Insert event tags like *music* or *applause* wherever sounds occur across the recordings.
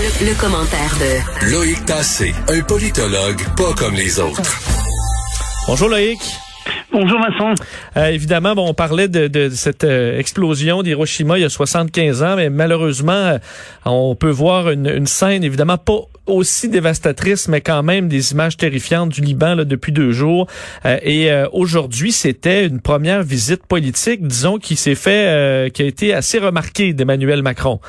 Le, commentaire de Loïc Tassé, un politologue pas comme les autres. Bonjour Loïc. Bonjour Vincent. Euh, évidemment, bon, on parlait de, cette euh, explosion d'Hiroshima il y a 75 ans, mais malheureusement, euh, on peut voir une, scène évidemment pas aussi dévastatrice, mais quand même des images terrifiantes du Liban là, depuis deux jours. et aujourd'hui, c'était une première visite politique, disons, qui s'est fait, qui a été assez remarquée d'Emmanuel Macron.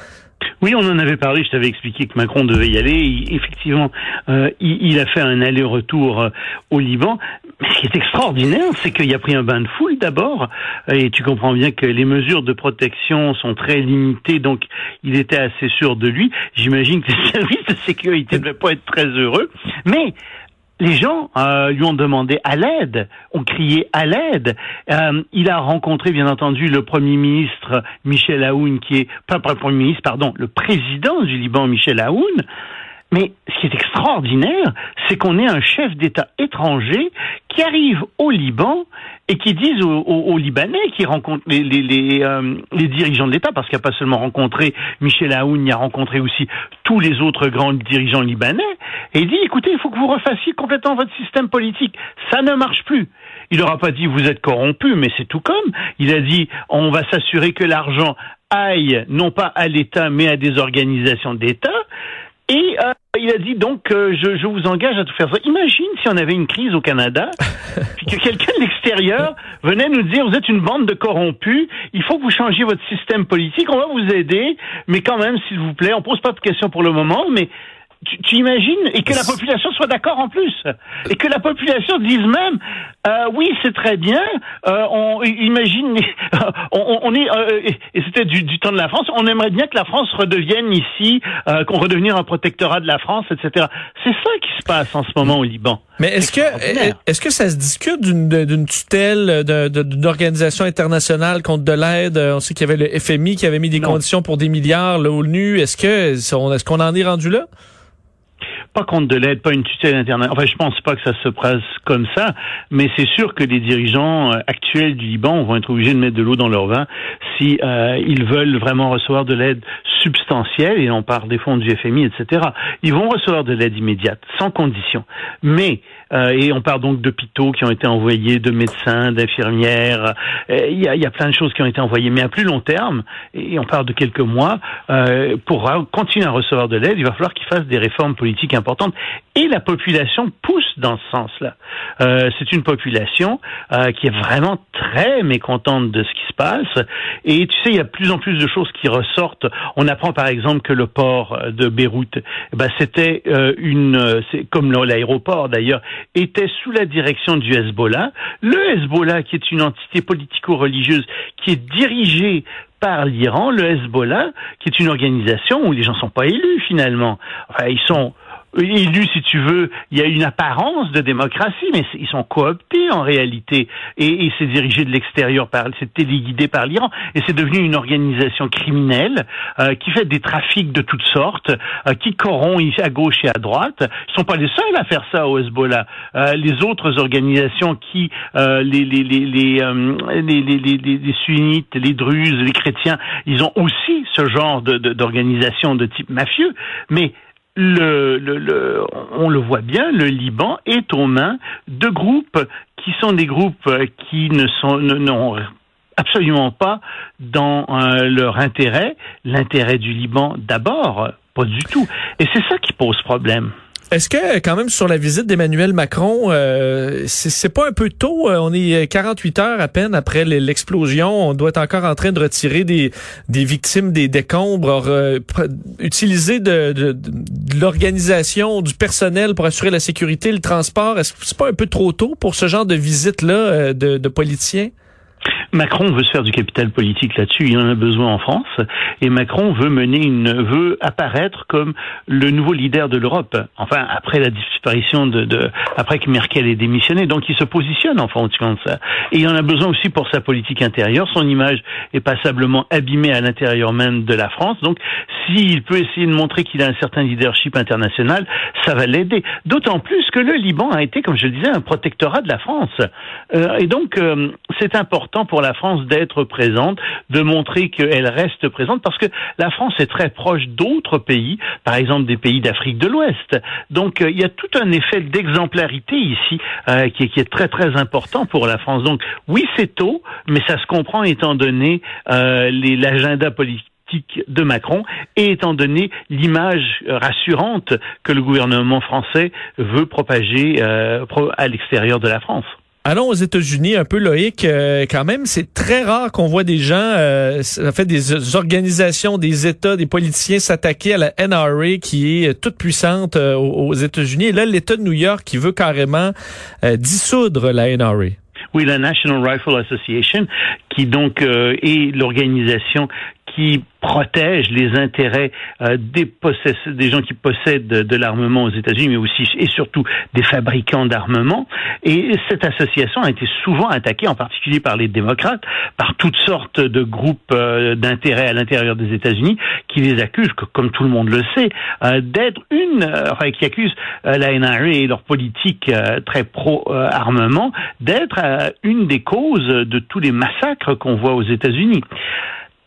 Oui, on en avait parlé. Je t'avais expliqué que Macron devait y aller. effectivement, euh, il, a fait un aller-retour euh, au Liban. Mais ce qui est extraordinaire, c'est qu'il a pris un bain de foule d'abord. Et tu comprends bien que les mesures de protection sont très limitées, donc il était assez sûr de lui. J'imagine que les *laughs* services de sécurité ne devaient pas être très heureux. Mais les gens euh, lui ont demandé à l'aide, ont crié à l'aide. Euh, il a rencontré, bien entendu, le Premier ministre Michel Aoun, qui est pas, Premier ministre, pardon, le président du Liban, Michel Aoun. Mais ce qui est extraordinaire, c'est qu'on ait un chef d'État étranger qui arrive au Liban et qui disent aux, Libanais, qui rencontrent euh, les dirigeants de l'État, parce qu'il n'a pas seulement rencontré Michel Aoun, il a rencontré aussi tous les autres grands dirigeants libanais, et il dit, écoutez, il faut que vous refassiez complètement votre système politique. Ça ne marche plus. Il n'aura pas dit, vous êtes corrompu, mais c'est tout comme. Il a dit, on va s'assurer que l'argent aille non pas à l'État, mais à des organisations d'État. Et euh, il a dit donc euh, je, je, vous engage à tout faire ça. Imagine si on avait une crise au Canada, *laughs* puis que quelqu'un de l'extérieur venait nous dire vous êtes une bande de corrompus, il faut que vous changiez votre système politique, on va vous aider, mais quand même s'il vous plaît, on pose pas de questions pour le moment, mais tu, tu, imagines et que la population soit d'accord en plus et que la population dise même euh, oui c'est très bien. Euh, on imagine *laughs* on, on, est euh, et c'était du, du, temps de la France. On aimerait bien que la France redevienne ici euh, qu'on redevienne un protectorat de la France etc c'est ça qui se passe en ce moment au Liban. Mais est-ce que est-ce que ça se discute d'une tutelle d'une organisation internationale contre de l'aide? On sait qu'il y avait le FMI qui avait mis des conditions pour des milliards l'ONU est-ce que est-ce qu'on en est rendu là? Pas contre de l'aide, pas une tutelle internationale. Enfin, je pense pas que ça se passe comme ça, mais c'est sûr que les dirigeants euh, actuels du Liban vont être obligés de mettre de l'eau dans leur vin si euh, ils veulent vraiment recevoir de l'aide substantielle, et on parle des fonds du FMI, etc. Ils vont recevoir de l'aide immédiate, sans condition. Mais, euh, et on parle donc d'hôpitaux qui ont été envoyés, de médecins, d'infirmières, euh, il y, a, plein de choses qui ont été envoyées, mais à plus long terme, et on parle de quelques mois, euh, pour continuer à recevoir de l'aide, il va falloir qu'ils fassent des réformes politiques. Et la population pousse dans ce sens-là. Euh, c'est une population euh, qui est vraiment très mécontente de ce qui se passe. Et tu sais, il y a de plus en plus de choses qui ressortent. On apprend par exemple que le port de Beyrouth, eh ben, c'était euh, une, c'est comme l'aéroport d'ailleurs, était sous la direction du Hezbollah. Le Hezbollah, qui est une entité politico-religieuse, qui est dirigée par l'Iran, le Hezbollah, qui est une organisation où les gens sont pas élus finalement. Enfin, ils sont élus, si tu veux, il y a une apparence de démocratie, mais ils sont cooptés en réalité. Et, et c'est dirigé de l'extérieur, par, c'est téléguidé par l'Iran. Et c'est devenu une organisation criminelle euh, qui fait des trafics de toutes sortes, euh, qui corrompt à gauche et à droite. Ils sont pas les seuls à faire ça au Hezbollah. Euh, les autres organisations qui, les, les, les, les, les, les, sunnites, les druzes, les chrétiens, ils ont aussi ce genre d'organisation de, de type mafieux. Mais le, le, on le voit bien, le Liban est aux mains de groupes qui sont des groupes qui ne sont n'ont absolument pas dans euh, leur intérêt, l'intérêt du Liban d'abord, pas du tout. Et c'est ça qui pose problème. Est-ce que quand même sur la visite d'Emmanuel Macron, euh, c'est pas un peu tôt euh, On est 48 heures à peine après l'explosion. On doit être encore en train de retirer des, des victimes des décombres, euh, utiliser de, de, de l'organisation, du personnel pour assurer la sécurité, le transport. Est-ce que c'est pas un peu trop tôt pour ce genre de visite là euh, de, de politiciens? Macron veut se faire du capital politique là-dessus, il en a besoin en France, et Macron veut mener une, veut apparaître comme le nouveau leader de l'Europe. Enfin, après la disparition de, de, après que Merkel ait démissionné, donc il se positionne en fonction de ça. Et il en a besoin aussi pour sa politique intérieure. Son image est passablement abîmée à l'intérieur même de la France. Donc, s'il peut essayer de montrer qu'il a un certain leadership international, ça va l'aider. D'autant plus que le Liban a été, comme je le disais, un protectorat de la France. Euh, et donc, euh, c'est important pour la France d'être présente, de montrer qu'elle reste présente, parce que la France est très proche d'autres pays, par exemple des pays d'Afrique de l'Ouest. Donc il y a tout un effet d'exemplarité ici qui, qui, est très très important pour la France. Donc oui, c'est tôt, mais ça se comprend étant donné l'agenda politique de Macron et étant donné l'image rassurante que le gouvernement français veut propager euh, à l'extérieur de la France. Allons aux États-Unis, un peu Loïc, euh, quand même, c'est très rare qu'on voit des gens, euh, fait des organisations, des États, des politiciens s'attaquer à la NRA qui est toute puissante aux États-Unis. Et là, l'État de New York qui veut carrément dissoudre la NRA. Oui, la National Rifle Association, qui donc est l'organisation qui protège les intérêts euh, des, des gens qui possèdent de, l'armement aux États-Unis, mais aussi et surtout des fabricants d'armement. Et cette association a été souvent attaquée, en particulier par les démocrates, par toutes sortes de groupes euh, d'intérêts à l'intérieur des États-Unis qui les accusent, comme tout le monde le sait, euh, d'être une, enfin qui accusent la NRA et leur politique très pro-armement d'être une des causes de tous les massacres qu'on voit aux États-Unis.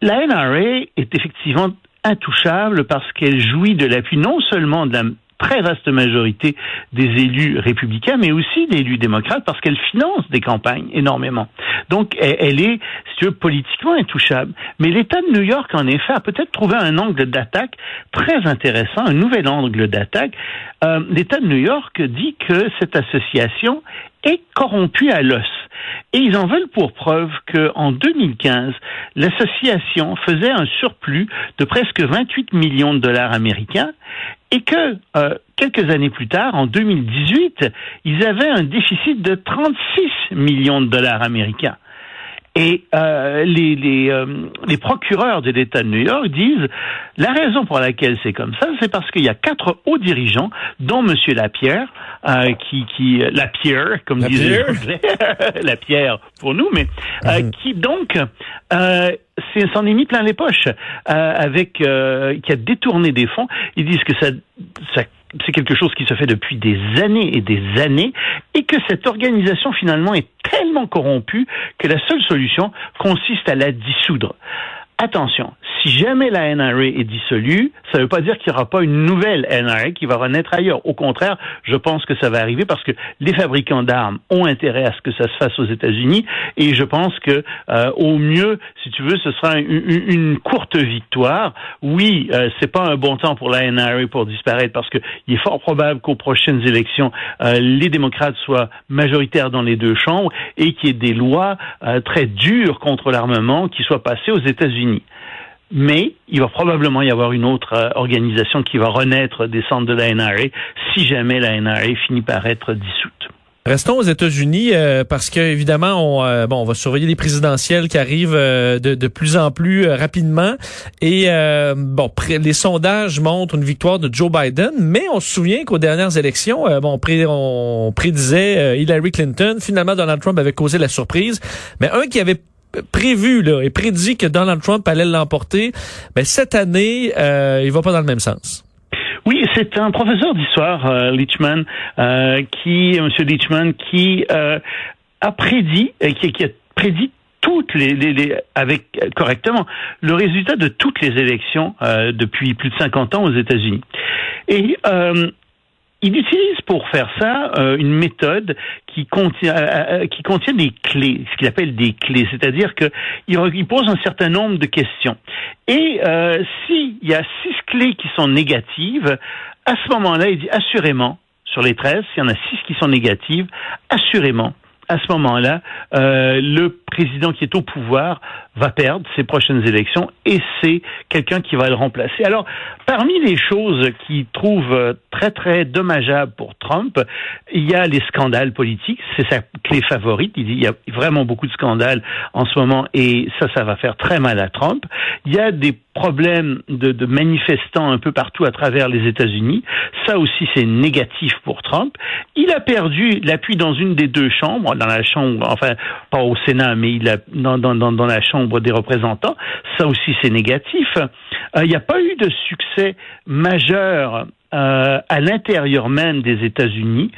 La NRA est effectivement intouchable parce qu'elle jouit de l'appui non seulement de la très vaste majorité des élus républicains, mais aussi des élus démocrates, parce qu'elle finance des campagnes énormément. Donc, elle, est, si tu veux, politiquement intouchable. Mais l'État de New York, en effet, a peut-être trouvé un angle d'attaque très intéressant, un nouvel angle d'attaque. Euh, L'État de New York dit que cette association est corrompue à l'os. Et ils en veulent pour preuve qu'en 2015, l'association faisait un surplus de presque 28 millions de dollars américains et que euh, quelques années plus tard, en 2018, ils avaient un déficit de 36 millions de dollars américains. Et euh, les, les, euh, les, procureurs de l'État de New York disent la raison pour laquelle c'est comme ça, c'est parce qu'il y a quatre hauts dirigeants, dont Monsieur Lapierre, euh, qui, qui Lapierre, comme la disait la pierre pour nous, mais euh, mhm. qui donc euh, s'en est mis plein les poches avec qui a détourné des fonds. Ils disent que ça, ça c'est quelque chose qui se fait depuis des années et des années, et que cette organisation finalement est tellement corrompue que la seule solution consiste à la dissoudre. Attention, si jamais la NRA est dissolue, ça ne veut pas dire qu'il n'y aura pas une nouvelle NRA qui va renaître ailleurs. Au contraire, je pense que ça va arriver parce que les fabricants d'armes ont intérêt à ce que ça se fasse aux États-Unis et je pense que euh, au mieux, si tu veux, ce sera une, courte victoire. Oui, euh, c'est pas un bon temps pour la NRA pour disparaître parce que il est fort probable qu'aux prochaines élections, euh, les démocrates soient majoritaires dans les deux chambres et qu'il y ait des lois euh, très dures contre l'armement qui soient passées aux États-Unis mais il va probablement y avoir une autre euh, organisation qui va renaître des centres de la NRA si jamais la NRA finit par être dissoute. Restons aux États-Unis euh, parce que évidemment on euh, bon on va surveiller les présidentielles qui arrivent de, plus en plus rapidement. Et bon les sondages montrent une victoire de Joe Biden mais on se souvient qu'aux dernières élections bon on prédisait Hillary Clinton. Finalement Donald Trump avait causé la surprise. Mais un qui avait prévu là, et prédit que Donald Trump allait l'emporter, mais ben, cette année, euh, il va pas dans le même sens. Oui, c'est un professeur d'histoire, euh, Leachman, euh, qui, Monsieur Leachman, qui euh, a prédit, qui, qui a prédit toutes les, avec correctement le résultat de toutes les élections depuis plus de 50 ans aux États-Unis. Et il utilise pour faire ça euh, une méthode qui contient, euh, euh, qui contient des clés, ce qu'il appelle des clés, c'est-à-dire qu'il il pose un certain nombre de questions. Et s'il y a six clés qui sont négatives, à ce moment-là, il dit assurément, sur les 13, s'il y en a six qui sont négatives, assurément, à ce moment-là, euh, le président qui est au pouvoir va perdre ses prochaines élections et c'est quelqu'un qui va le remplacer. Alors, parmi les choses qui trouvent très très dommageables pour Trump, il y a les scandales politiques, c'est sa clé favorite. Il dit il y a vraiment beaucoup de scandales en ce moment et ça, ça va faire très mal à Trump. Il y a des problèmes de, de manifestants un peu partout à travers les États-Unis. Ça aussi, c'est négatif pour Trump. Il a perdu l'appui dans une des deux chambres, dans la chambre, enfin pas au Sénat, mais il a dans, dans, dans la chambre des représentants. Ça aussi, c'est négatif. Euh, il n'y a pas eu de succès majeur euh, à l'intérieur même des États-Unis.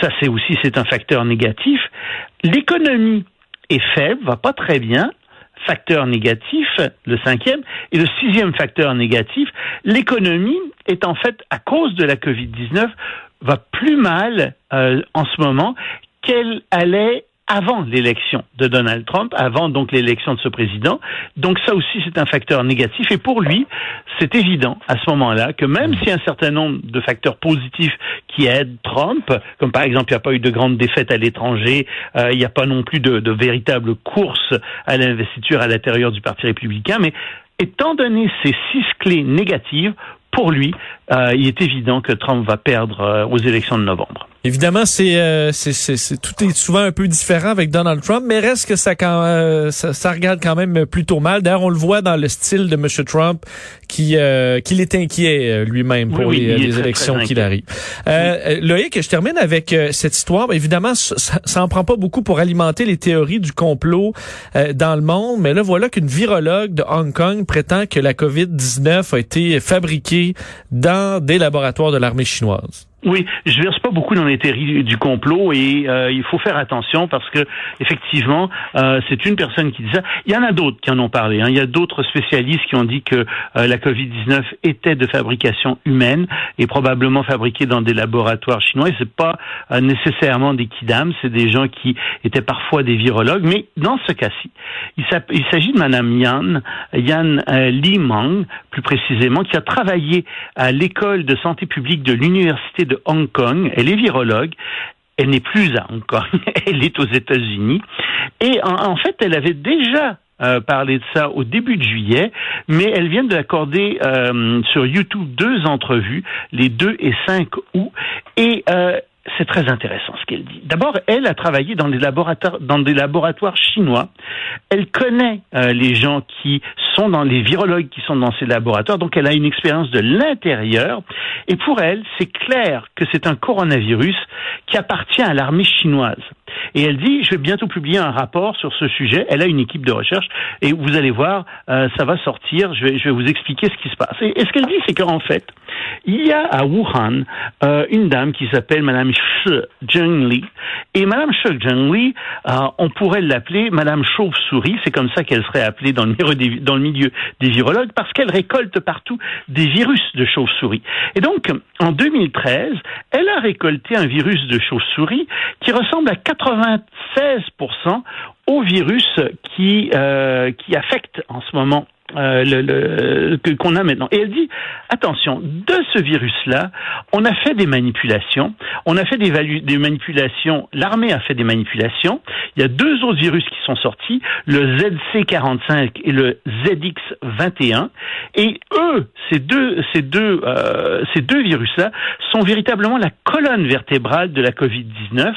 Ça, c'est aussi c'est un facteur négatif. L'économie est faible, va pas très bien. Facteur négatif, le cinquième, et le sixième facteur négatif, l'économie est en fait, à cause de la Covid-19, va plus mal euh, en ce moment qu'elle allait avant l'élection de Donald Trump, avant donc l'élection de ce président. Donc ça aussi, c'est un facteur négatif. Et pour lui, c'est évident à ce moment-là que même si un certain nombre de facteurs positifs qui aident Trump, comme par exemple il n'y a pas eu de grandes défaites à l'étranger, euh, il n'y a pas non plus de, de véritable course à l'investiture à l'intérieur du Parti républicain, mais étant donné ces six clés négatives, pour lui, euh, il est évident que Trump va perdre euh, aux élections de novembre. Évidemment, c'est, euh, c'est, c'est, tout est souvent un peu différent avec Donald Trump, mais reste que ça, quand, euh, ça, ça, regarde quand même plutôt mal. D'ailleurs, on le voit dans le style de M. Trump qui euh, qu'il est inquiet lui-même pour les, les élections qu'il arrive. Euh, Loïc, je termine avec cette histoire. Évidemment, ça, ça en prend pas beaucoup pour alimenter les théories du complot dans le monde, mais là, voilà qu'une virologue de Hong Kong prétend que la COVID-19 a été fabriquée dans des laboratoires de l'armée chinoise. Oui, je verse pas beaucoup dans les théories du complot et euh, il faut faire attention parce que effectivement, euh, c'est une personne qui dit ça. Il y en a d'autres qui en ont parlé. Hein. Il y a d'autres spécialistes qui ont dit que euh, la Covid-19 était de fabrication humaine et probablement fabriquée dans des laboratoires chinois. Et c'est pas nécessairement des kidams, c'est des gens qui étaient parfois des virologues. Mais dans ce cas-ci, il s'agit de Madame Yan, Yan Li Mang, plus précisément, qui a travaillé à l'école de santé publique de l'université de Hong Kong. Elle est virologue. Elle n'est plus à Hong Kong. *laughs* elle est aux États-Unis. Et en, fait, elle avait déjà euh, parlé de ça au début de juillet, mais elle vient d'accorder euh, sur YouTube deux entrevues, les 2 et 5 août, et euh, c'est très intéressant ce qu'elle dit. D'abord, elle a travaillé dans des laboratoires, chinois. Elle connaît euh, les gens qui sont dans les virologues qui sont dans ces laboratoires, donc elle a une expérience de l'intérieur. Et pour elle, c'est clair que c'est un coronavirus qui appartient à l'armée chinoise. Et elle dit, je vais bientôt publier un rapport sur ce sujet. Elle a une équipe de recherche et vous allez voir, euh, ça va sortir. Je vais, je vais vous expliquer ce qui se passe. Et, ce qu'elle dit, c'est qu'en fait, il y a à Wuhan euh, une dame qui s'appelle Madame Shi Zhengli. Et Madame Shi Zhengli, euh, on pourrait l'appeler Madame Chauve-souris. C'est comme ça qu'elle serait appelée dans le, milieu des, dans le milieu des virologues parce qu'elle récolte partout des virus de chauve-souris. Et donc, en 2013, elle a récolté un virus de chauve-souris qui ressemble à 96% au virus qui, euh, qui affecte en ce moment euh, le, qu'on a maintenant. Et elle dit, attention, de ce virus-là, on a fait des manipulations, on a fait des, des manipulations, l'armée a fait des manipulations, il y a deux autres virus qui sont sortis, le ZC45 et le ZX21, et eux, ces deux, ces deux, euh, ces deux virus-là sont véritablement la colonne vertébrale de la Covid-19.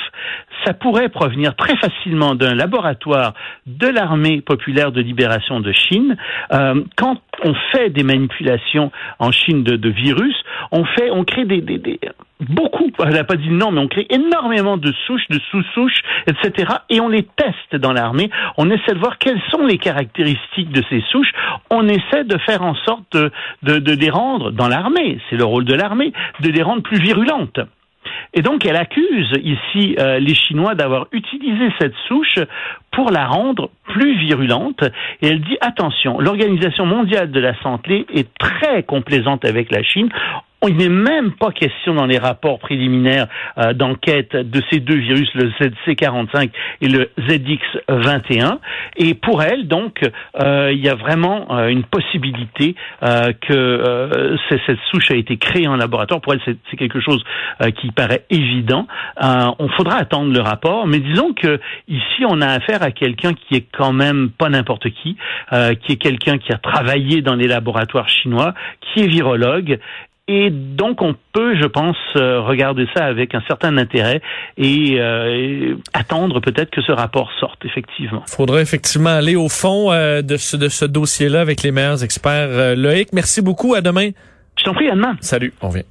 Ça pourrait provenir très facilement d'un laboratoire de l'armée populaire de libération de Chine. Euh, quand on fait des manipulations en Chine de, de virus, on fait, on crée des, des, des beaucoup, *laughs* elle n'a pas dit non, mais on crée énormément de souches, de sous-souches, etc. Et on les teste dans l'armée. On essaie de voir quelles sont les caractéristiques de ces souches. On essaie de faire en sorte de, de, de les rendre, dans l'armée, c'est le rôle de l'armée, de les rendre plus virulentes. Et donc, elle accuse ici euh, les Chinois d'avoir utilisé cette souche pour la rendre plus virulente. Et elle dit, attention, l'Organisation mondiale de la santé est très complaisante avec la Chine. Il n'est même pas question dans les rapports préliminaires euh, d'enquête de ces deux virus, le ZC45 et le ZX21. Et pour elle, donc, euh, il y a vraiment euh, une possibilité que cette souche a été créée en laboratoire. Pour elle, c'est quelque chose qui paraît évident. on faudra attendre le rapport, mais disons que ici, on a affaire à quelqu'un qui est quand même pas n'importe qui, qui est quelqu'un qui a travaillé dans les laboratoires chinois, qui est virologue et donc, on peut, je pense, euh, regarder ça avec un certain intérêt et, euh, attendre peut-être que ce rapport sorte, effectivement. Il faudra effectivement aller au fond euh, de ce, de ce dossier-là avec les meilleurs experts. Loïc, merci beaucoup. À demain. Je t'en prie, à demain. Salut, on vient.